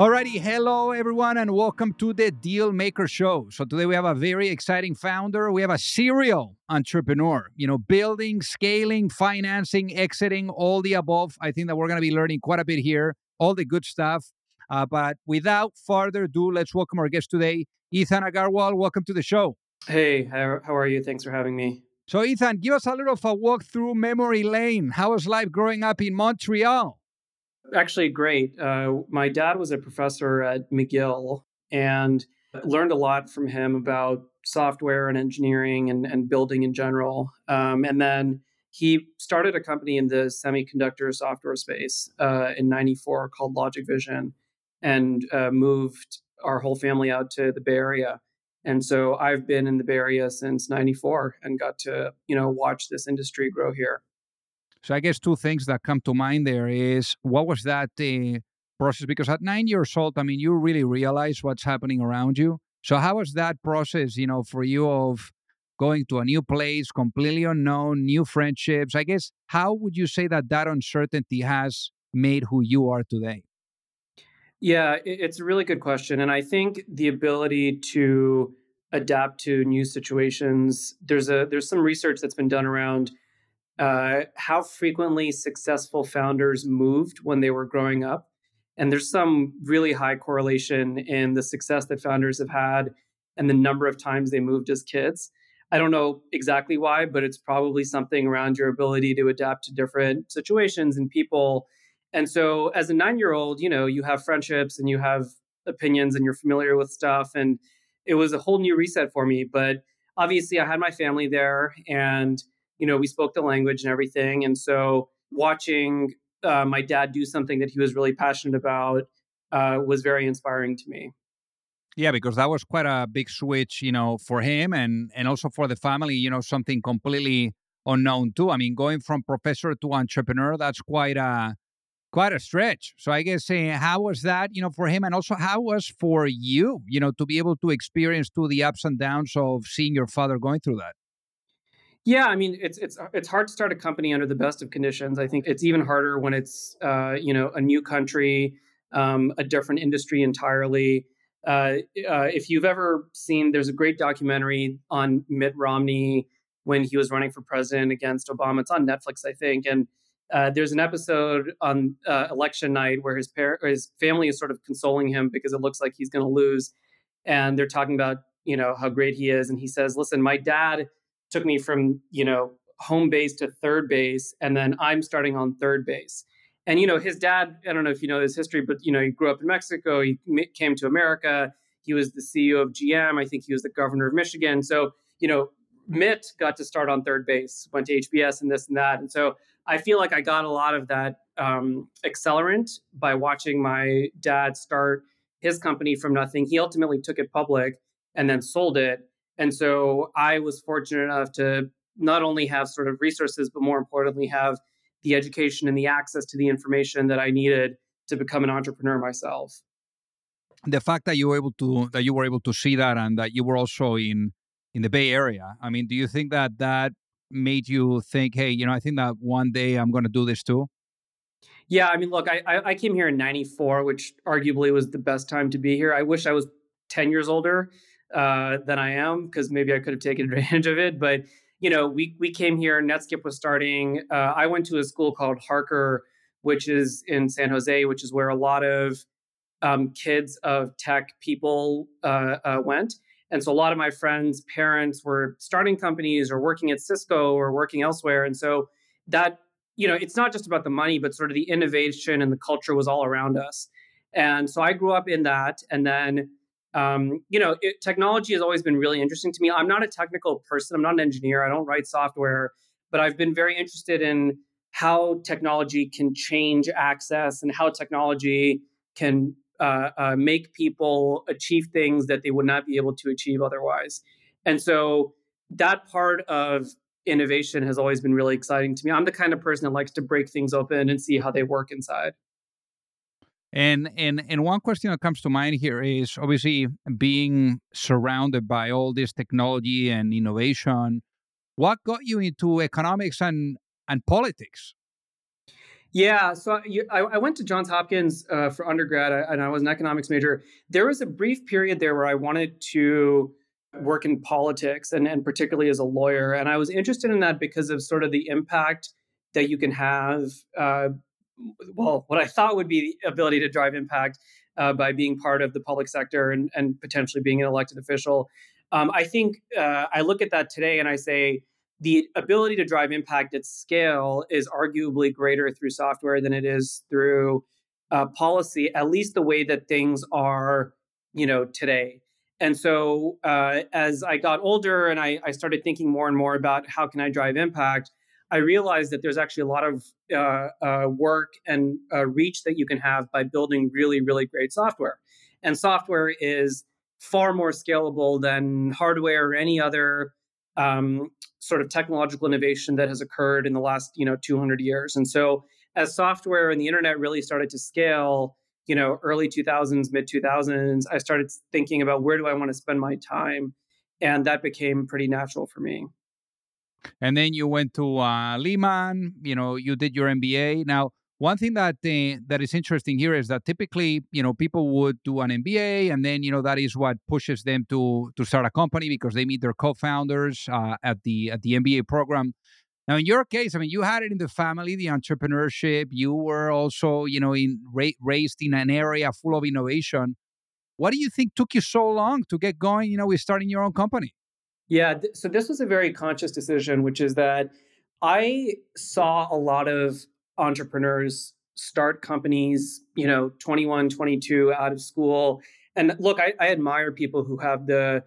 Alrighty, hello everyone, and welcome to the Deal Maker Show. So today we have a very exciting founder. We have a serial entrepreneur. You know, building, scaling, financing, exiting, all the above. I think that we're going to be learning quite a bit here, all the good stuff. Uh, but without further ado, let's welcome our guest today, Ethan Agarwal. Welcome to the show. Hey, how, how are you? Thanks for having me. So, Ethan, give us a little of a walk through memory lane. How was life growing up in Montreal? Actually, great. Uh, my dad was a professor at McGill and learned a lot from him about software and engineering and, and building in general. Um, and then he started a company in the semiconductor software space uh, in 94 called Logic Vision and uh, moved our whole family out to the Bay Area. And so I've been in the Bay Area since 94 and got to, you know, watch this industry grow here. So I guess two things that come to mind there is what was that uh, process? Because at nine years old, I mean, you really realize what's happening around you. So how was that process, you know, for you of going to a new place, completely unknown, new friendships? I guess how would you say that that uncertainty has made who you are today? Yeah, it's a really good question. And I think the ability to adapt to new situations, there's a there's some research that's been done around uh, how frequently successful founders moved when they were growing up. And there's some really high correlation in the success that founders have had and the number of times they moved as kids. I don't know exactly why, but it's probably something around your ability to adapt to different situations and people. And so, as a nine year old, you know, you have friendships and you have opinions and you're familiar with stuff. And it was a whole new reset for me. But obviously, I had my family there and you know, we spoke the language and everything. And so watching uh, my dad do something that he was really passionate about uh, was very inspiring to me. Yeah, because that was quite a big switch, you know, for him and and also for the family. You know, something completely unknown too. I mean, going from professor to entrepreneur, that's quite a quite a stretch. So I guess uh, how was that, you know, for him, and also how was for you, you know, to be able to experience to the ups and downs of seeing your father going through that. Yeah, I mean it's it's it's hard to start a company under the best of conditions. I think it's even harder when it's uh, you know a new country, um, a different industry entirely. Uh, uh, if you've ever seen, there's a great documentary on Mitt Romney when he was running for president against Obama. It's on Netflix, I think, and uh, there's an episode on uh, election night where his par- his family is sort of consoling him because it looks like he's going to lose, and they're talking about you know how great he is, and he says, "Listen, my dad." Took me from you know home base to third base, and then I'm starting on third base. And you know, his dad. I don't know if you know his history, but you know, he grew up in Mexico. He came to America. He was the CEO of GM. I think he was the governor of Michigan. So you know, Mitt got to start on third base, went to HBS and this and that. And so I feel like I got a lot of that um, accelerant by watching my dad start his company from nothing. He ultimately took it public and then sold it. And so I was fortunate enough to not only have sort of resources, but more importantly, have the education and the access to the information that I needed to become an entrepreneur myself. The fact that you were able to that you were able to see that and that you were also in in the Bay Area. I mean, do you think that that made you think, hey, you know, I think that one day I'm going to do this too? Yeah, I mean, look, I I came here in '94, which arguably was the best time to be here. I wish I was 10 years older uh, than I am because maybe I could have taken advantage of it. But you know, we we came here. Netscape was starting. Uh, I went to a school called Harker, which is in San Jose, which is where a lot of um, kids of tech people uh, uh, went. And so a lot of my friends' parents were starting companies or working at Cisco or working elsewhere. And so that, you know, it's not just about the money, but sort of the innovation and the culture was all around us. And so I grew up in that. And then um, you know, it, technology has always been really interesting to me. I'm not a technical person. I'm not an engineer. I don't write software, but I've been very interested in how technology can change access and how technology can uh, uh, make people achieve things that they would not be able to achieve otherwise. And so that part of innovation has always been really exciting to me. I'm the kind of person that likes to break things open and see how they work inside. And and and one question that comes to mind here is obviously being surrounded by all this technology and innovation. What got you into economics and and politics? Yeah, so you, I, I, went to Johns Hopkins uh, for undergrad, and I was an economics major. There was a brief period there where I wanted to work in politics, and, and particularly as a lawyer. And I was interested in that because of sort of the impact that you can have uh, well, what I thought would be the ability to drive impact uh, by being part of the public sector and, and potentially being an elected official. Um, I think uh, I look at that today and I say the ability to drive impact at scale is arguably greater through software than it is through uh, policy, at least the way that things are, you know, today. And so uh, as I got older and I, I started thinking more and more about how can I drive impact, I realized that there's actually a lot of uh, uh, work and uh, reach that you can have by building really, really great software. And software is far more scalable than hardware or any other um, sort of technological innovation that has occurred in the last, you know, 200 years. And so, as software and the internet really started to scale, you know, early 2000s, mid 2000s, I started thinking about where do I want to spend my time, and that became pretty natural for me and then you went to uh, Lehman. You know, you did your MBA. Now, one thing that uh, that is interesting here is that typically, you know, people would do an MBA, and then you know that is what pushes them to to start a company because they meet their co-founders uh, at the at the MBA program. Now, in your case, I mean, you had it in the family, the entrepreneurship. You were also, you know, in ra- raised in an area full of innovation. What do you think took you so long to get going? You know, with starting your own company. Yeah. Th- so this was a very conscious decision, which is that I saw a lot of entrepreneurs start companies, you know, 21, 22 out of school. And look, I, I admire people who have the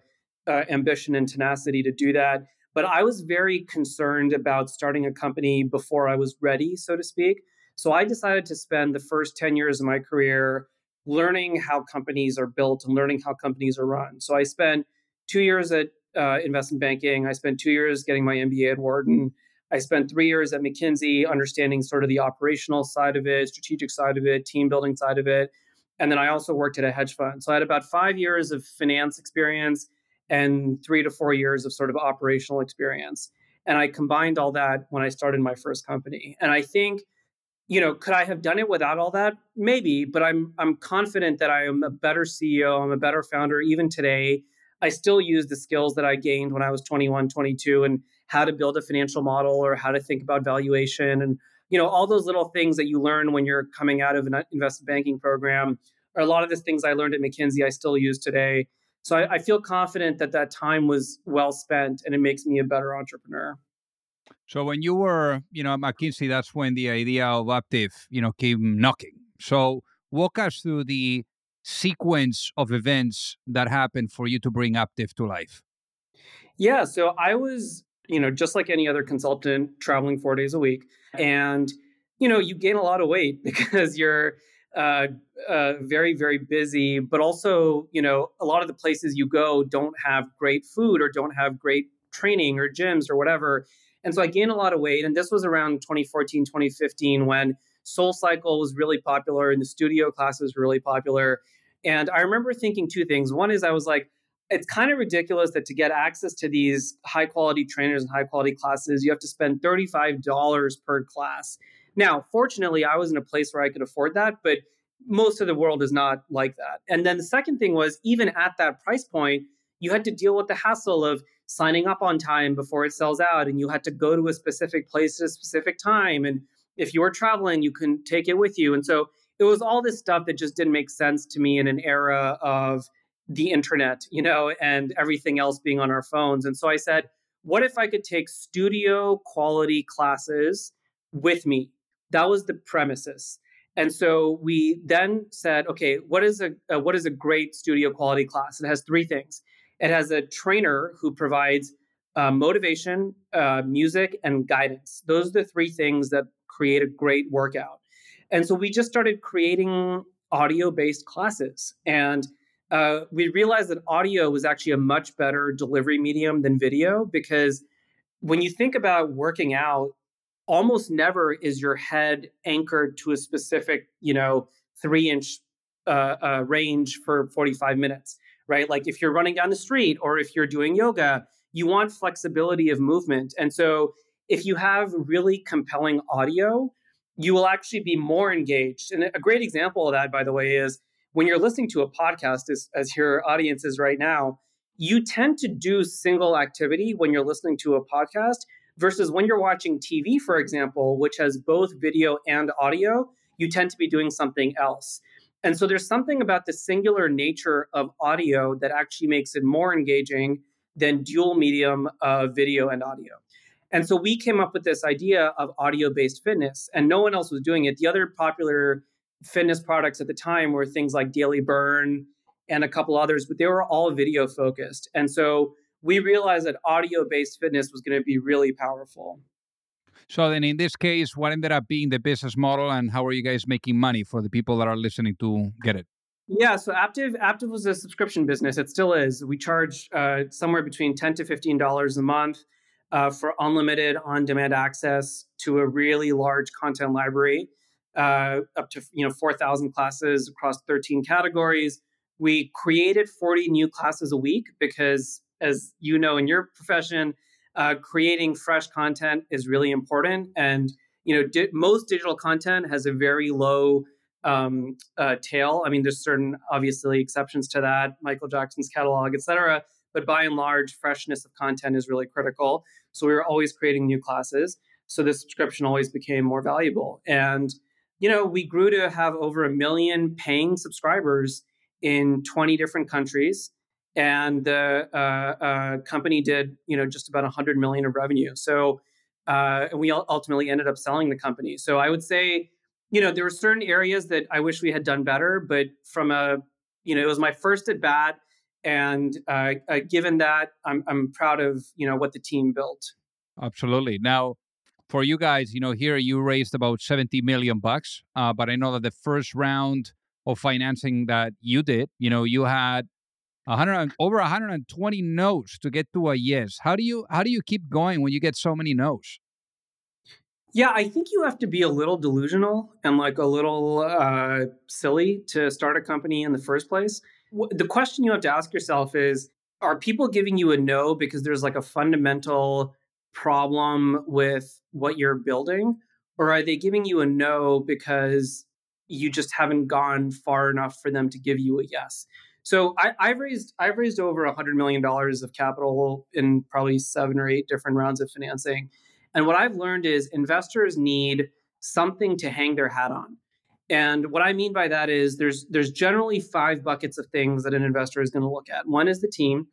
uh, ambition and tenacity to do that. But I was very concerned about starting a company before I was ready, so to speak. So I decided to spend the first 10 years of my career learning how companies are built and learning how companies are run. So I spent two years at uh, investment banking. I spent two years getting my MBA at Wharton. I spent three years at McKinsey, understanding sort of the operational side of it, strategic side of it, team building side of it. And then I also worked at a hedge fund. So I had about five years of finance experience and three to four years of sort of operational experience. And I combined all that when I started my first company. And I think, you know, could I have done it without all that? Maybe, but I'm I'm confident that I am a better CEO, I'm a better founder even today I still use the skills that I gained when I was 21, 22 and how to build a financial model or how to think about valuation and you know all those little things that you learn when you're coming out of an uh, investment banking program or a lot of the things I learned at McKinsey I still use today. So I, I feel confident that that time was well spent and it makes me a better entrepreneur. So when you were, you know, at McKinsey, that's when the idea of Aaptiv, you know, came knocking. So walk us through the sequence of events that happened for you to bring Aaptiv to life? Yeah, so I was, you know, just like any other consultant traveling four days a week. And, you know, you gain a lot of weight because you're uh, uh, very, very busy, but also, you know, a lot of the places you go don't have great food or don't have great training or gyms or whatever. And so I gained a lot of weight. And this was around 2014, 2015 when Soul Cycle was really popular and the studio classes were really popular. And I remember thinking two things. One is I was like, it's kind of ridiculous that to get access to these high quality trainers and high quality classes, you have to spend $35 per class. Now, fortunately, I was in a place where I could afford that, but most of the world is not like that. And then the second thing was, even at that price point, you had to deal with the hassle of signing up on time before it sells out, and you had to go to a specific place at a specific time. And if you were traveling, you couldn't take it with you. And so it was all this stuff that just didn't make sense to me in an era of the internet, you know, and everything else being on our phones. And so I said, what if I could take studio quality classes with me? That was the premises. And so we then said, okay, what is a, a what is a great studio quality class? It has three things. It has a trainer who provides uh, motivation, uh, music, and guidance. Those are the three things that create a great workout. And so we just started creating audio based classes. And uh, we realized that audio was actually a much better delivery medium than video because when you think about working out, almost never is your head anchored to a specific, you know, three inch uh, uh, range for 45 minutes, right? Like if you're running down the street or if you're doing yoga, you want flexibility of movement. And so if you have really compelling audio, you will actually be more engaged. And a great example of that, by the way, is when you're listening to a podcast, as, as your audience is right now, you tend to do single activity when you're listening to a podcast versus when you're watching TV, for example, which has both video and audio, you tend to be doing something else. And so there's something about the singular nature of audio that actually makes it more engaging than dual medium of video and audio. And so we came up with this idea of audio based fitness, and no one else was doing it. The other popular fitness products at the time were things like Daily Burn and a couple others, but they were all video focused. And so we realized that audio based fitness was going to be really powerful. So then in this case, what ended up being the business model and how are you guys making money for the people that are listening to get it? Yeah, so Aaptiv was a subscription business. It still is. We charge uh, somewhere between ten to fifteen dollars a month uh, for unlimited on-demand access to a really large content library, uh, up to you know four thousand classes across thirteen categories. We created forty new classes a week because, as you know, in your profession, uh, creating fresh content is really important. And you know, di- most digital content has a very low um, uh, tail. I mean, there's certain obviously exceptions to that, Michael Jackson's catalog, et cetera. But by and large, freshness of content is really critical. So we were always creating new classes. So the subscription always became more valuable. And you know, we grew to have over a million paying subscribers in 20 different countries and the uh, uh, company did you know just about 100 million of revenue so uh, and we ultimately ended up selling the company so i would say you know there were certain areas that i wish we had done better but from a you know it was my first at bat and uh, uh, given that I'm, I'm proud of you know what the team built absolutely now for you guys you know here you raised about 70 million bucks uh, but i know that the first round of financing that you did you know you had 100 over 120 no's to get to a yes. How do you how do you keep going when you get so many no's? Yeah, I think you have to be a little delusional and like a little uh, silly to start a company in the first place. The question you have to ask yourself is are people giving you a no because there's like a fundamental problem with what you're building? Or are they giving you a no because you just haven't gone far enough for them to give you a yes? So I, have raised I've raised over a hundred million dollars of capital in probably seven or eight different rounds of financing, and what I've learned is investors need something to hang their hat on. And what I mean by that is there's there's generally five buckets of things that an investor is going to look at. One is the team.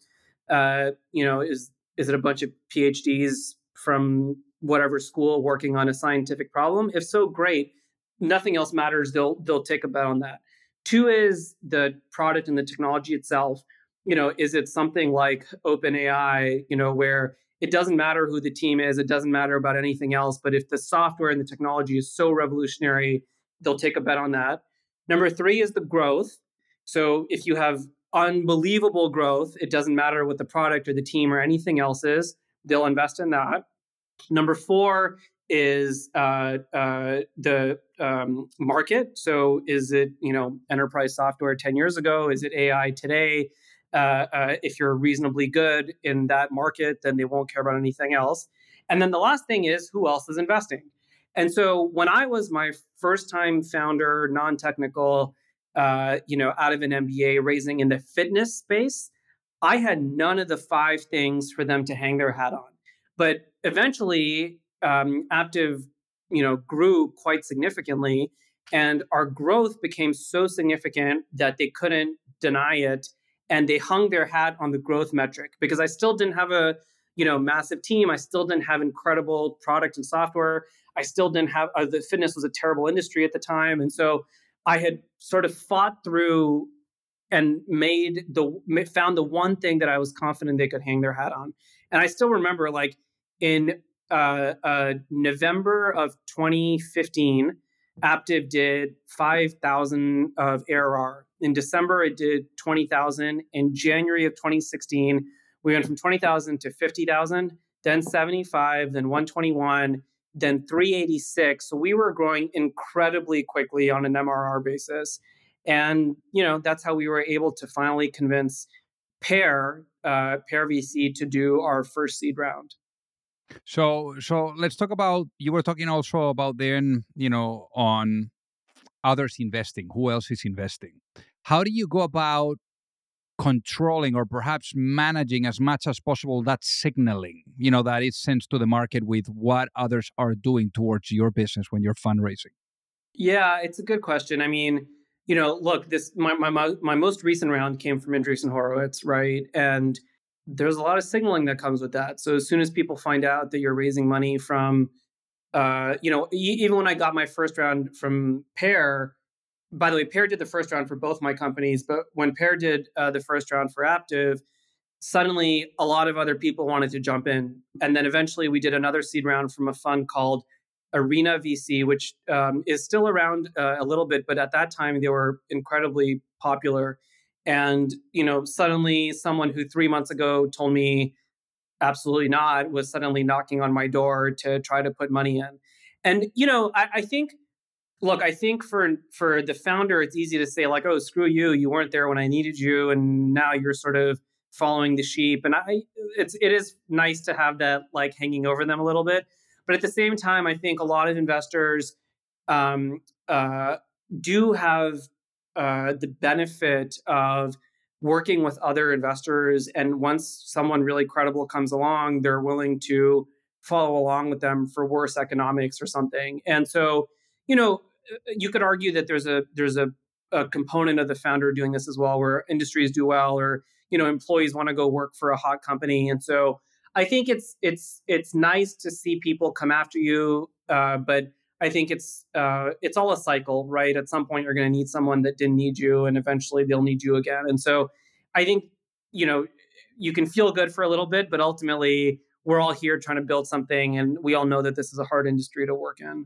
Uh, you know, is is it a bunch of PhDs from whatever school working on a scientific problem? If so, great. Nothing else matters. They'll they'll take a bet on that. Two is the product and the technology itself. You know, is it something like OpenAI, you know, where it doesn't matter who the team is, it doesn't matter about anything else, but if the software and the technology is so revolutionary, they'll take a bet on that. Number three is the growth. So if you have unbelievable growth, it doesn't matter what the product or the team or anything else is, they'll invest in that. Number four is uh, uh, the um, market. So, is it you know enterprise software ten years ago? Is it AI today? Uh, uh, if you're reasonably good in that market, then they won't care about anything else. And then the last thing is who else is investing. And so, when I was my first time founder, non-technical, uh, you know, out of an MBA, raising in the fitness space, I had none of the five things for them to hang their hat on. But eventually, um, you know, grew quite significantly, and our growth became so significant that they couldn't deny it, and they hung their hat on the growth metric because I still didn't have a you know massive team. I still didn't have incredible product and software. I still didn't have uh, the fitness was a terrible industry at the time, and so I had sort of fought through and made the found the one thing that I was confident they could hang their hat on. And I still remember like in uh, uh, November of 2015, Aaptiv did 5,000 of ARR. In December, it did 20,000. In January of 2016, we went from 20,000 to 50,000. then 75, then 121, then 386. So we were growing incredibly quickly on an MRR basis. And, you know, that's how we were able to finally convince Pair, uh, Pear VC to do our first seed round. So, so let's talk about. You were talking also about then, you know, on others investing. Who else is investing? How do you go about controlling or perhaps managing as much as possible that signaling? You know, that it sends to the market with what others are doing towards your business when you're fundraising. Yeah, it's a good question. I mean, you know, look, this my my my most recent round came from Andreessen Horowitz, right? And there's a lot of signaling that comes with that. So as soon as people find out that you're raising money from, uh, you know, even when I got my first round from Pear, by the way, Pear did the first round for both my companies, but when Pear did uh, the first round for Aaptiv, suddenly a lot of other people wanted to jump in, and then eventually we did another seed round from a fund called Arena VC, which um, is still around uh, a little bit, but at that time they were incredibly popular. And you know, suddenly someone who three months ago told me absolutely not was suddenly knocking on my door to try to put money in. And you know, I, I think, look, I think for for the founder, it's easy to say like, "Oh, screw you! You weren't there when I needed you, and now you're sort of following the sheep." And I, it's it is nice to have that like hanging over them a little bit. But at the same time, I think a lot of investors um, uh, do have uh, the benefit of working with other investors. And once someone really credible comes along, they're willing to follow along with them for worse economics or something. And so, you know, you could argue that there's a there's a, a component of the founder doing this as well, where industries do well, or you know, employees want to go work for a hot company, and so I think it's it's it's nice to see people come after you, uh, but I think it's uh, it's all a cycle, right? At some point, you're going to need someone that didn't need you, and eventually they'll need you again. And so, I think you know you can feel good for a little bit, but ultimately, we're all here trying to build something, and we all know that this is a hard industry to work in.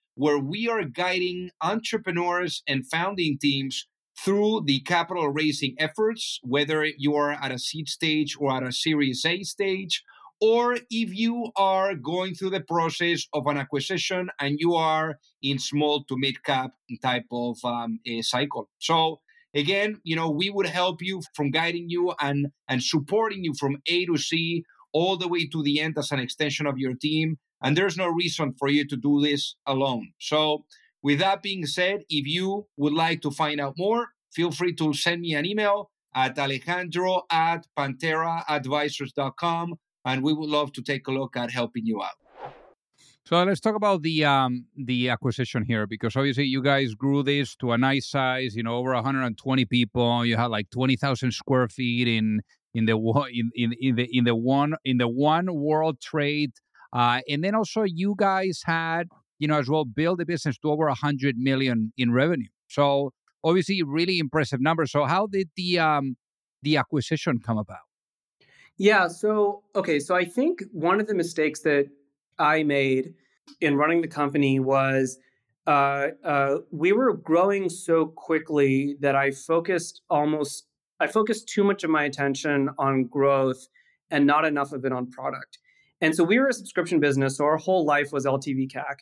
where we are guiding entrepreneurs and founding teams through the capital raising efforts, whether you are at a seed stage or at a Series A stage, or if you are going through the process of an acquisition and you are in small to mid cap type of um, cycle. So again, you know, we would help you from guiding you and and supporting you from A to C all the way to the end as an extension of your team. And there's no reason for you to do this alone. So with that being said, if you would like to find out more, feel free to send me an email at alejandro at pantheraadvisors.com and we would love to take a look at helping you out. So let's talk about the um, the acquisition here because obviously you guys grew this to a nice size. You know, over 120 people. You had like 20,000 square feet in in the in, in, the in the one in the one World Trade, uh, and then also you guys had you know, as well build the business to over 100 million in revenue. So obviously really impressive numbers. So how did the um the acquisition come about? Yeah, so okay, so I think one of the mistakes that I made in running the company was uh, uh, we were growing so quickly that I focused almost I focused too much of my attention on growth and not enough of it on product. And so we were a subscription business, so our whole life was LTV CAC.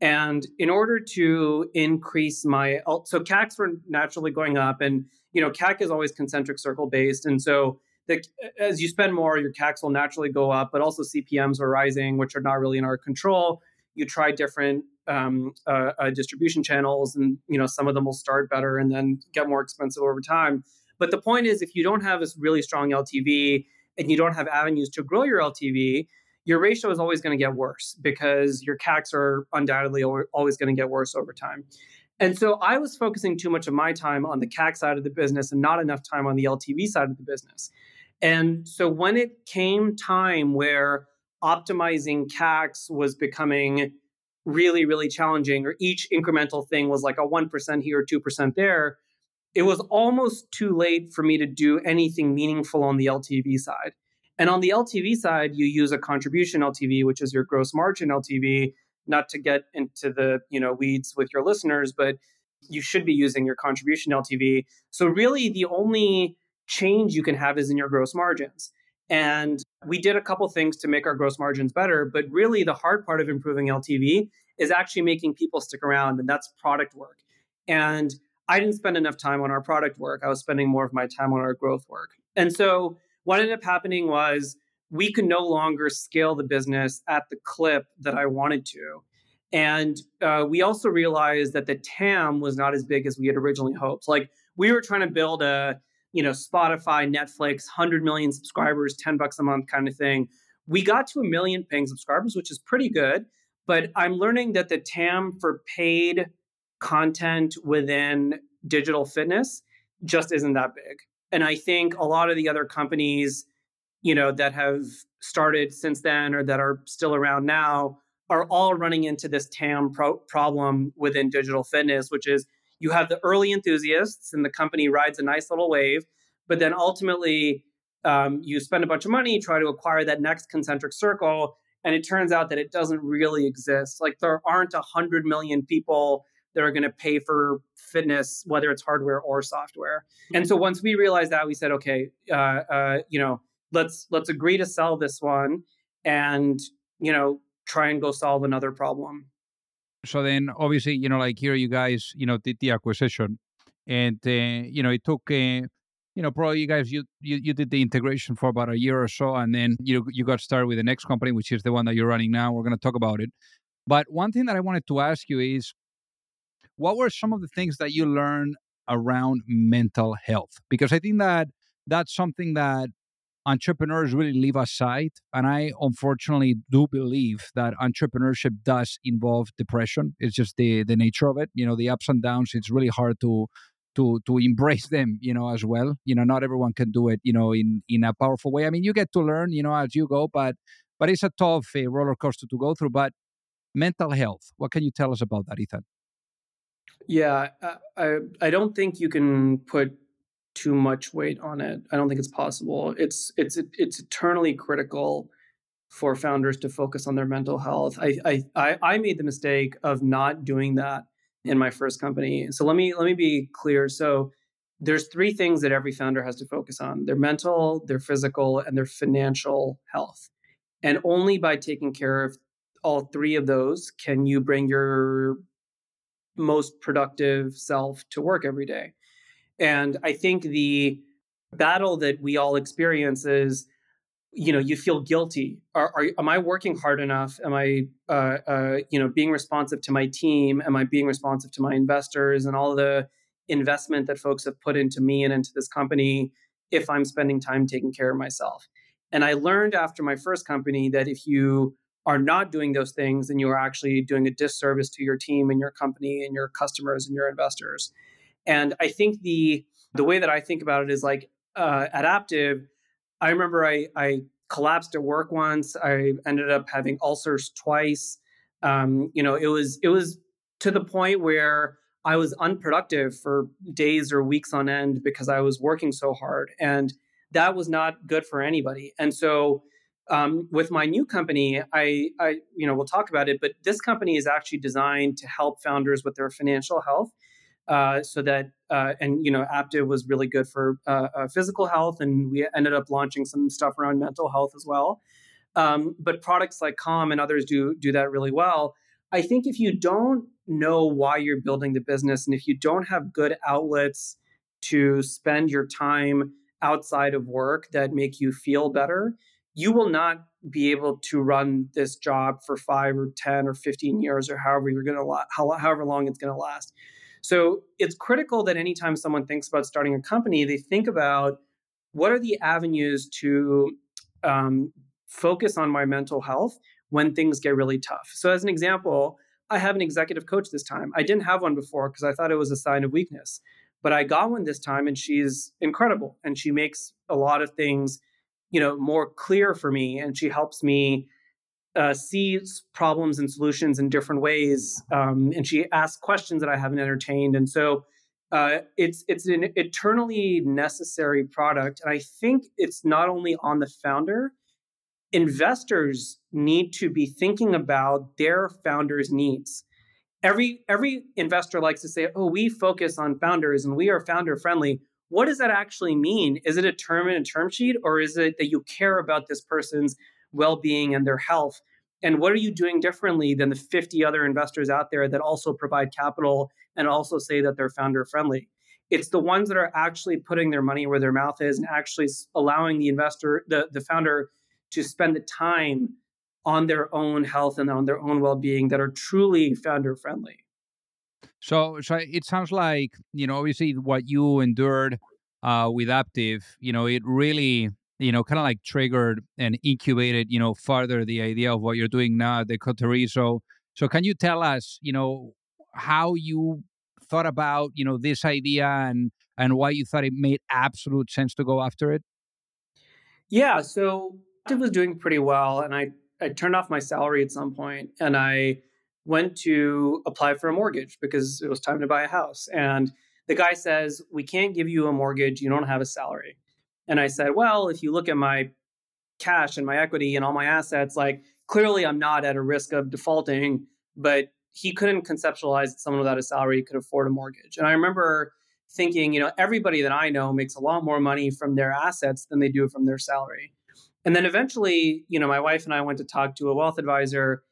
And in order to increase my, so CACs were naturally going up, and you know CAC is always concentric circle based, and so the, as you spend more, your CACs will naturally go up, but also CPMS are rising, which are not really in our control. You try different um, uh, uh, distribution channels, and you know some of them will start better and then get more expensive over time. But the point is, if you don't have this really strong LTV and you don't have avenues to grow your LTV, your ratio is always going to get worse because your CACs are undoubtedly always going to get worse over time. And so I was focusing too much of my time on the CAC side of the business and not enough time on the LTV side of the business. And so when it came time where optimizing CACs was becoming really, really challenging, or each incremental thing was like a 1% here, 2% there, it was almost too late for me to do anything meaningful on the LTV side. And on the LTV side, you use a contribution LTV, which is your gross margin LTV, not to get into the, you know, weeds with your listeners, but you should be using your contribution LTV. So really the only change you can have is in your gross margins. And we did a couple things to make our gross margins better, but really the hard part of improving LTV is actually making people stick around, and that's product work. And I didn't spend enough time on our product work. I was spending more of my time on our growth work. And so what ended up happening was we could no longer scale the business at the clip that I wanted to. And uh, we also realized that the TAM was not as big as we had originally hoped. Like we were trying to build a, you know, Spotify, Netflix, 100 million subscribers, 10 bucks a month kind of thing. We got to a million paying subscribers, which is pretty good. But I'm learning that the TAM for paid content within digital fitness just isn't that big. And I think a lot of the other companies, you know, that have started since then or that are still around now are all running into this TAM pro- problem within digital fitness, which is you have the early enthusiasts and the company rides a nice little wave, but then ultimately um, you spend a bunch of money, try to acquire that next concentric circle, and it turns out that it doesn't really exist. Like there aren't a hundred million people that are going to pay for fitness, whether it's hardware or software. And so once we realized that, we said, okay, uh, uh, you know, let's let's agree to sell this one, and you know, try and go solve another problem. So then, obviously, you know, like here, you guys, you know, did the acquisition, and uh, you know, it took. Uh, you know, probably you guys you, you you did the integration for about a year or so, and then you you got started with the next company, which is the one that you're running now. We're going to talk about it. But one thing that I wanted to ask you is, what were some of the things that you learned around mental health? Because I think that that's something that entrepreneurs really leave aside. And I unfortunately do believe that entrepreneurship does involve depression. It's just the the nature of it. You know, the ups and downs. It's really hard to to to embrace them. You know, as well. You know, not everyone can do it. You know, in in a powerful way. I mean, you get to learn. You know, as you go, but but it's a tough uh, roller coaster to go through. But mental health. What can you tell us about that, Ethan? Yeah, uh, I I don't think you can put too much weight on it. I don't think it's possible. It's it's it's eternally critical for founders to focus on their mental health. I I I made the mistake of not doing that in my first company. So let me let me be clear. So there's three things that every founder has to focus on: their mental, their physical, and their financial health. And only by taking care of all three of those can you bring your most productive self to work every day. And I think the battle that we all experience is, you know, you feel guilty. Are, are am I working hard enough? Am I, uh, uh, you know, being responsive to my team? Am I being responsive to my investors and all the investment that folks have put into me and into this company? If I'm spending time taking care of myself, and I learned after my first company that if you are not doing those things, then you are actually doing a disservice to your team and your company and your customers and your investors. And I think the the way that I think about it is like uh, at Aaptiv, I remember I, I collapsed at work once. I ended up having ulcers twice. Um, you know, it was it was to the point where I was unproductive for days or weeks on end because I was working so hard, and that was not good for anybody. And so, um, with my new company, I, I, you know, we'll talk about it, but this company is actually designed to help founders with their financial health uh, so that uh, and you know Aaptiv was really good for uh, uh, physical health, and we ended up launching some stuff around mental health as well. Um, but products like Calm and others do do that really well. I think if you don't know why you're building the business, and if you don't have good outlets to spend your time outside of work that make you feel better, you will not be able to run this job for five or 10 or 15 years or however you're going to, however long it's going to last. So it's critical that anytime someone thinks about starting a company, they think about what are the avenues to um, focus on my mental health when things get really tough. So, as an example, I have an executive coach this time. I didn't have one before because I thought it was a sign of weakness, but I got one this time, and she's incredible, and she makes a lot of things, you know, more clear for me, and she helps me uh, see problems and solutions in different ways, um, and she asks questions that I haven't entertained, and so. Uh, it's it's an eternally necessary product, and I think it's not only on the founder, investors need to be thinking about their founders' needs. Every every investor likes to say, "Oh, we focus on founders and we are founder friendly." What does that actually mean? Is it a term in a term sheet, or is it that you care about this person's well-being and their health? And what are you doing differently than the 50 other investors out there that also provide capital and also say that they're founder friendly? It's the ones that are actually putting their money where their mouth is and actually allowing the investor, the, the founder, to spend the time on their own health and on their own well-being that are truly founder friendly so so it sounds like you know obviously what you endured uh, with Aaptiv you know it really you know kind of like triggered and incubated you know further the idea of what you're doing now at the coterie so so can you tell us you know how you thought about you know this idea and and why you thought it made absolute sense to go after it? Yeah so Aaptiv was doing pretty well, and I I turned off my salary at some point, and I went to apply for a mortgage because it was time to buy a house. And the guy says, "We can't give you a mortgage. You don't have a salary." And I said, "Well, if you look at my cash and my equity and all my assets, like clearly I'm not at a risk of defaulting." But he couldn't conceptualize that someone without a salary could afford a mortgage. And I remember thinking, you know, everybody that I know makes a lot more money from their assets than they do from their salary. And then eventually, you know, my wife and I went to talk to a wealth advisor,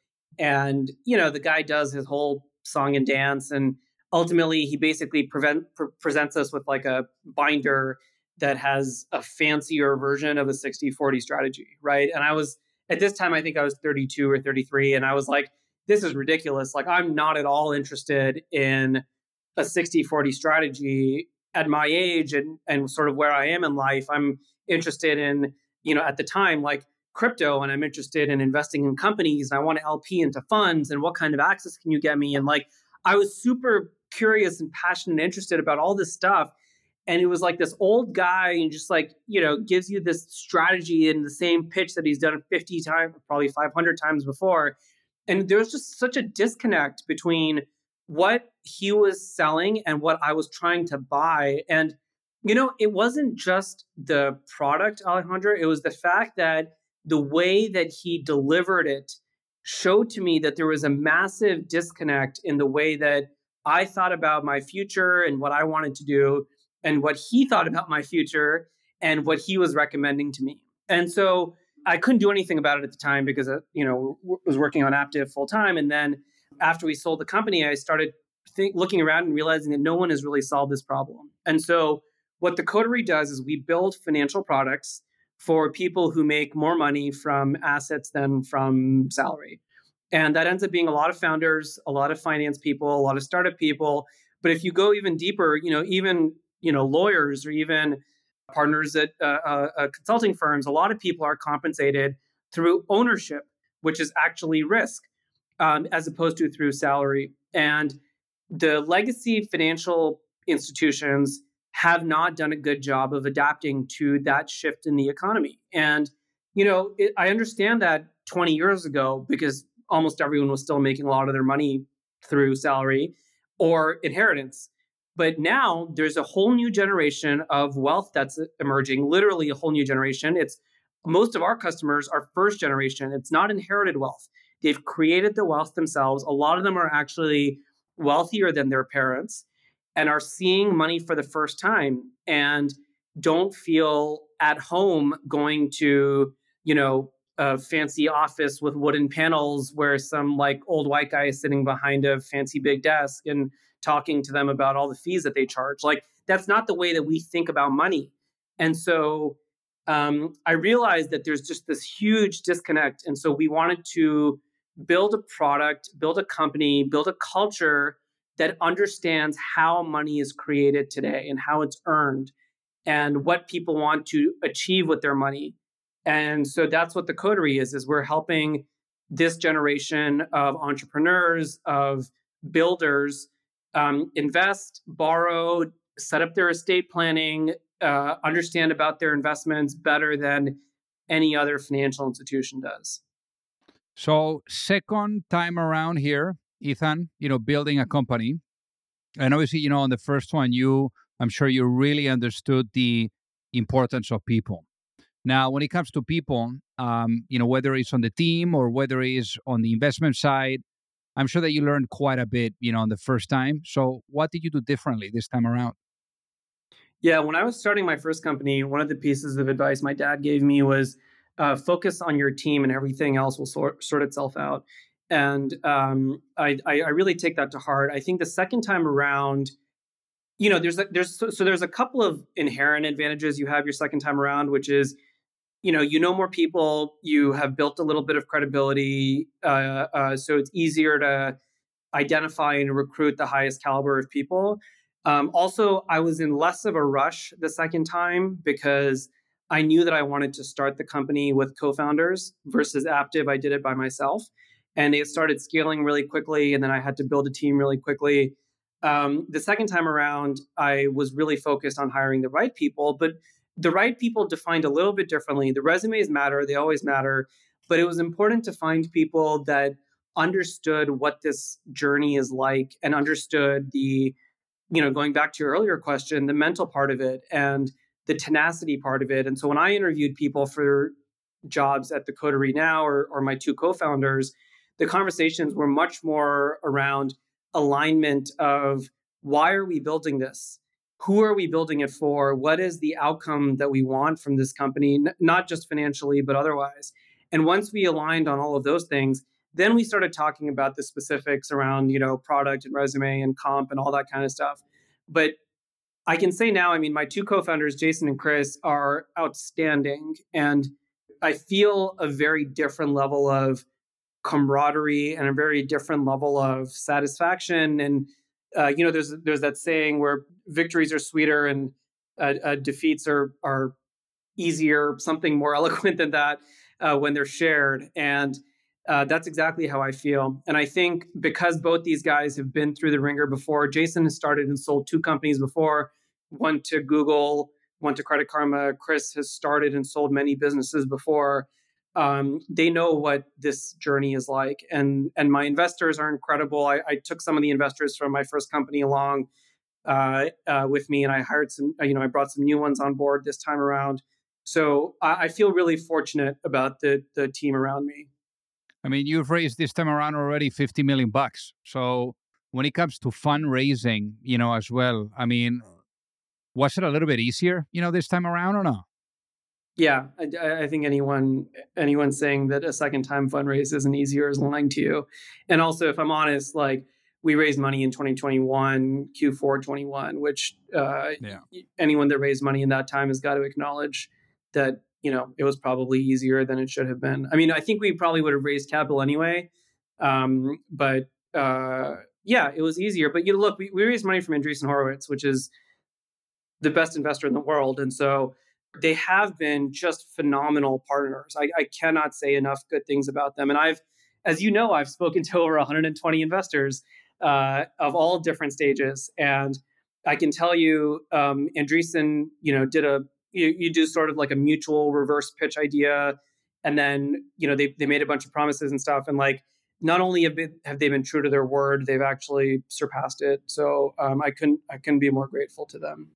and you know, the guy does his whole song and dance, and ultimately, he basically prevent, presents us with like a binder that has a fancier version of a 60-40 strategy, right? And I was at this time, I think I was 32 or 33, and I was like, this is ridiculous. Like, I'm not at all interested in a 60-40 strategy at my age and and sort of where I am in life. I'm interested in you know, at the time, like crypto and I'm interested in investing in companies and I want to LP into funds and what kind of access can you get me? And like, I was super curious and passionate and interested about all this stuff. And it was like this old guy and just like, you know, gives you this strategy in the same pitch that he's done 50 times, probably 500 times before. And there's just such a disconnect between what he was selling and what I was trying to buy. And you know, it wasn't just the product, Alejandro. It was the fact that the way that he delivered it showed to me that there was a massive disconnect in the way that I thought about my future and what I wanted to do, and what he thought about my future and what he was recommending to me. And so I couldn't do anything about it at the time because, uh, you know, was working on Aaptiv full time. And then after we sold the company, I started think, looking around and realizing that no one has really solved this problem. And so what the Coterie does is we build financial products for people who make more money from assets than from salary. And that ends up being a lot of founders, a lot of finance people, a lot of startup people. But if you go even deeper, you know, even you know lawyers or even partners at uh, uh, uh consulting firms, a lot of people are compensated through ownership, which is actually risk, um, as opposed to through salary. And the legacy financial institutions have not done a good job of adapting to that shift in the economy. And, you know, it, I understand that 20 years ago, because almost everyone was still making a lot of their money through salary or inheritance. But now there's a whole new generation of wealth that's emerging, literally a whole new generation. It's most of our customers are first generation. It's not inherited wealth. They've created the wealth themselves. A lot of them are actually wealthier than their parents and are seeing money for the first time and don't feel at home going to, you know, a fancy office with wooden panels where some like old white guy is sitting behind a fancy big desk and talking to them about all the fees that they charge. Like that's not the way that we think about money. And so um, I realized that there's just this huge disconnect. And so we wanted to build a product, build a company, build a culture that understands how money is created today and how it's earned and what people want to achieve with their money. And so that's what the coterie is is we're helping this generation of entrepreneurs, of builders um, invest, borrow, set up their estate planning, uh, understand about their investments better than any other financial institution does. So, second time around here, Ethan, you know, building a company. And obviously, you know, on the first one, you, I'm sure you really understood the importance of people. Now, when it comes to people, um, you know, whether it's on the team or whether it's on the investment side, I'm sure that you learned quite a bit, you know, on the first time. So, what did you do differently this time around? Yeah, when I was starting my first company, one of the pieces of advice my dad gave me was uh, focus on your team, and everything else will sort sort itself out. And um, I, I, I really take that to heart. I think the second time around, you know, there's a, there's so, so there's a couple of inherent advantages you have your second time around, which is you know you know more people you have built a little bit of credibility uh, uh, so it's easier to identify and recruit the highest caliber of people um, also i was in less of a rush the second time because i knew that i wanted to start the company with co-founders versus Aaptiv i did it by myself and it started scaling really quickly and then i had to build a team really quickly um, the second time around i was really focused on hiring the right people but the right people defined a little bit differently. The resumes matter, they always matter, but it was important to find people that understood what this journey is like and understood the, you know, going back to your earlier question, the mental part of it and the tenacity part of it. And so when I interviewed people for jobs at the Coterie now or, or my two co founders, the conversations were much more around alignment of why are we building this? who are we building it for? What is the outcome that we want from this company, not just financially, but otherwise? And once we aligned on all of those things, then we started talking about the specifics around, you know, product and resume and comp and all that kind of stuff. But I can say now, I mean, my two co-founders, Jason and Chris, are outstanding. And I feel a very different level of camaraderie and a very different level of satisfaction and uh, you know, there's there's that saying where victories are sweeter and uh, uh, defeats are are easier, something more eloquent than that uh, when they're shared, and uh, that's exactly how I feel. And I think because both these guys have been through the ringer before, Jason has started and sold two companies before, one to Google, one to Credit Karma. Chris has started and sold many businesses before um, they know what this journey is like and and my investors are incredible. I, I took some of the investors from my first company along uh, uh, with me and i hired some you know i brought some new ones on board this time around. So I, I feel really fortunate about the the team around me. I mean you've raised this time around already 50 million bucks. So when it comes to fundraising you know as well i mean was it a little bit easier you know this time around or not yeah, I, I, think anyone anyone saying that a second time fundraise isn't easier is lying to you. And also, if I'm honest, like we raised money in 2021, Q4 21, which uh, yeah. anyone that raised money in that time has got to acknowledge that you know it was probably easier than it should have been. I mean, I think we probably would have raised capital anyway, um, but uh, yeah, it was easier. But you know, look, we, we raised money from Andreessen Horowitz, which is the best investor in the world, and so they have been just phenomenal partners. I, I, cannot say enough good things about them. And I've, as you know, I've spoken to over 120 investors uh, of all different stages, and I can tell you, um, Andreessen, you know, did a you, you do sort of like a mutual reverse pitch idea, and then you know they they made a bunch of promises and stuff, and like not only have, been, have they been true to their word, they've actually surpassed it. So um, I couldn't I couldn't be more grateful to them.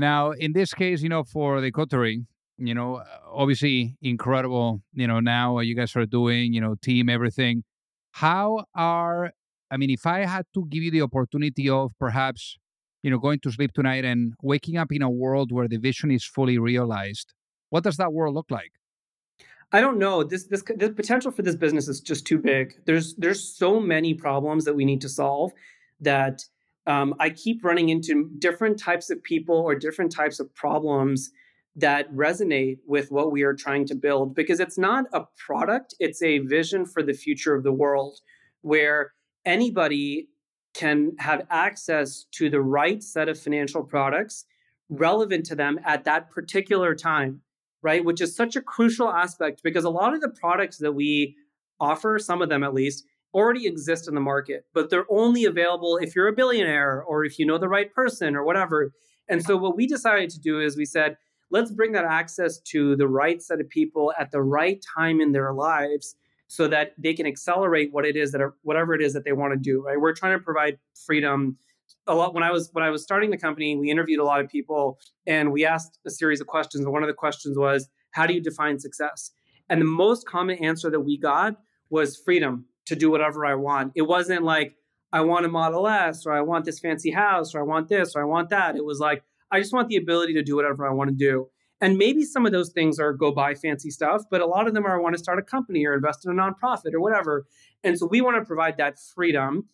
Now, in this case, you know, for the coterie, you know, obviously incredible, you know, now what you guys are doing, you know, team, everything. How are, I mean, if I had to give you the opportunity of perhaps, you know, going to sleep tonight and waking up in a world where the vision is fully realized, what does that world look like? I don't know. This this the potential for this business is just too big. There's there's so many problems that we need to solve that um, I keep running into different types of people or different types of problems that resonate with what we are trying to build because it's not a product, it's a vision for the future of the world where anybody can have access to the right set of financial products relevant to them at that particular time, right? Which is such a crucial aspect because a lot of the products that we offer, some of them at least, already exist in the market, but they're only available if you're a billionaire or if you know the right person or whatever. And so what we decided to do is we said, let's bring that access to the right set of people at the right time in their lives so that they can accelerate what it is that are, whatever it is that they want to do right? We're trying to provide freedom. A lot when i was when i was starting the company we interviewed a lot of people and we asked a series of questions and one of the questions was how do you define success? And the most common answer that we got was freedom to do whatever i want it wasn't like i want a model s or i want this fancy house or i want this or i want that it was like i just want the ability to do whatever i want to do and maybe some of those things are go buy fancy stuff, but a lot of them are I want to start a company or invest in a nonprofit or whatever. And so we want to provide that freedom.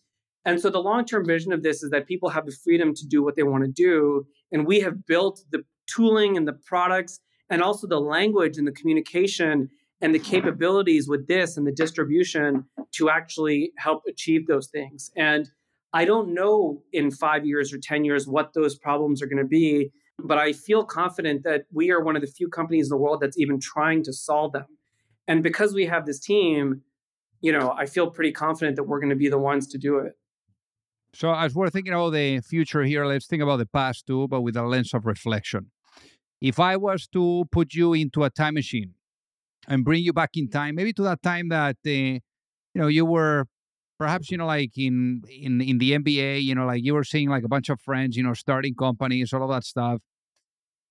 And so the long term vision of this is that people have the freedom to do what they want to do. And we have built the tooling and the products and also the language and the communication and the capabilities with this and the distribution to actually help achieve those things. And I don't know in five years or 10 years what those problems are going to be but I feel confident that we are one of the few companies in the world that's even trying to solve them. And because we have this team, you know, I feel pretty confident that we're going to be the ones to do it. So, as we're thinking about the future here, let's think about the past too, but with a lens of reflection. If I was to put you into a time machine and bring you back in time, maybe to that time that uh, you know you were perhaps you know like in in in the MBA, you know, like you were seeing like a bunch of friends, you know, starting companies, all of that stuff.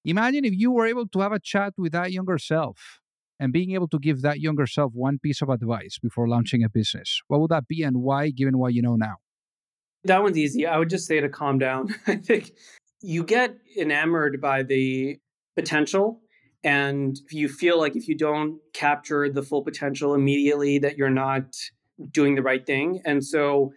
Imagine if you were able to have a chat with that younger self and being able to give that younger self one piece of advice before launching a business. What would that be and why, given what you know now? That one's easy. I would just say to calm down. I think you get enamored by the potential and you feel like if you don't capture the full potential immediately that you're not doing the right thing. And so,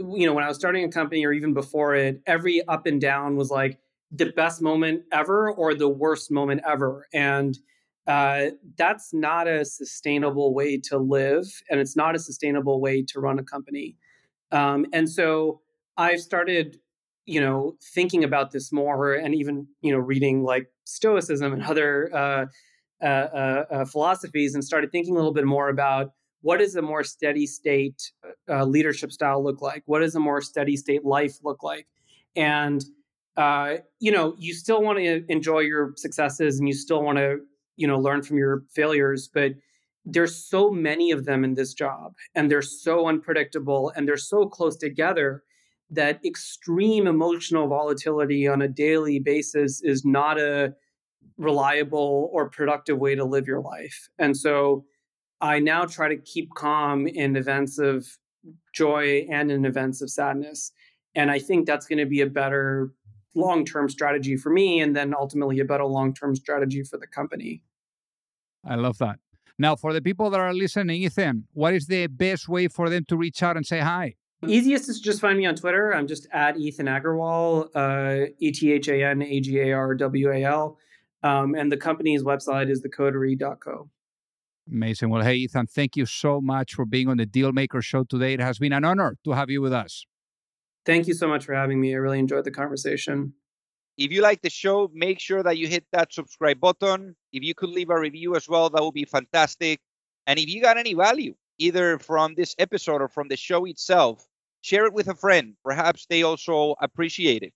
you know, when I was starting a company or even before it, every up and down was like the best moment ever or the worst moment ever. And uh, that's not a sustainable way to live. And it's not a sustainable way to run a company. Um, and so I've started, you know, thinking about this more and even, you know, reading like Stoicism and other uh, uh, uh, uh philosophies and started thinking a little bit more about what does a more steady state uh, leadership style look like? What does a more steady state life look like? And you know, you still want to enjoy your successes and you still want to, you know, learn from your failures, but there's so many of them in this job and they're so unpredictable and they're so close together that extreme emotional volatility on a daily basis is not a reliable or productive way to live your life. And so I now try to keep calm in events of joy and in events of sadness. And I think that's going to be a better long term strategy for me, and then ultimately a better long term strategy for the company. I love that. Now, for the people that are listening, Ethan, what is the best way for them to reach out and say hi? Easiest is just find me on Twitter. I'm just at Ethan Agarwal, uh, E T H A N A G A R W A L. Um, and the company's website is thecoterie.co. Amazing. Well, hey, Ethan, thank you so much for being on the Dealmaker Show today. It has been an honor to have you with us. Thank you so much for having me. I really enjoyed the conversation. If you like the show, make sure that you hit that subscribe button. If you could leave a review as well, that would be fantastic. And if you got any value, either from this episode or from the show itself, share it with a friend. Perhaps they also appreciate it.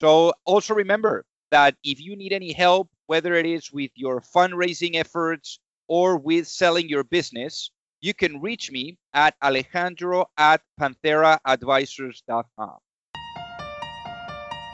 So also remember that if you need any help, whether it is with your fundraising efforts, or with selling your business, you can reach me at alejandro at pantheraadvisors.com.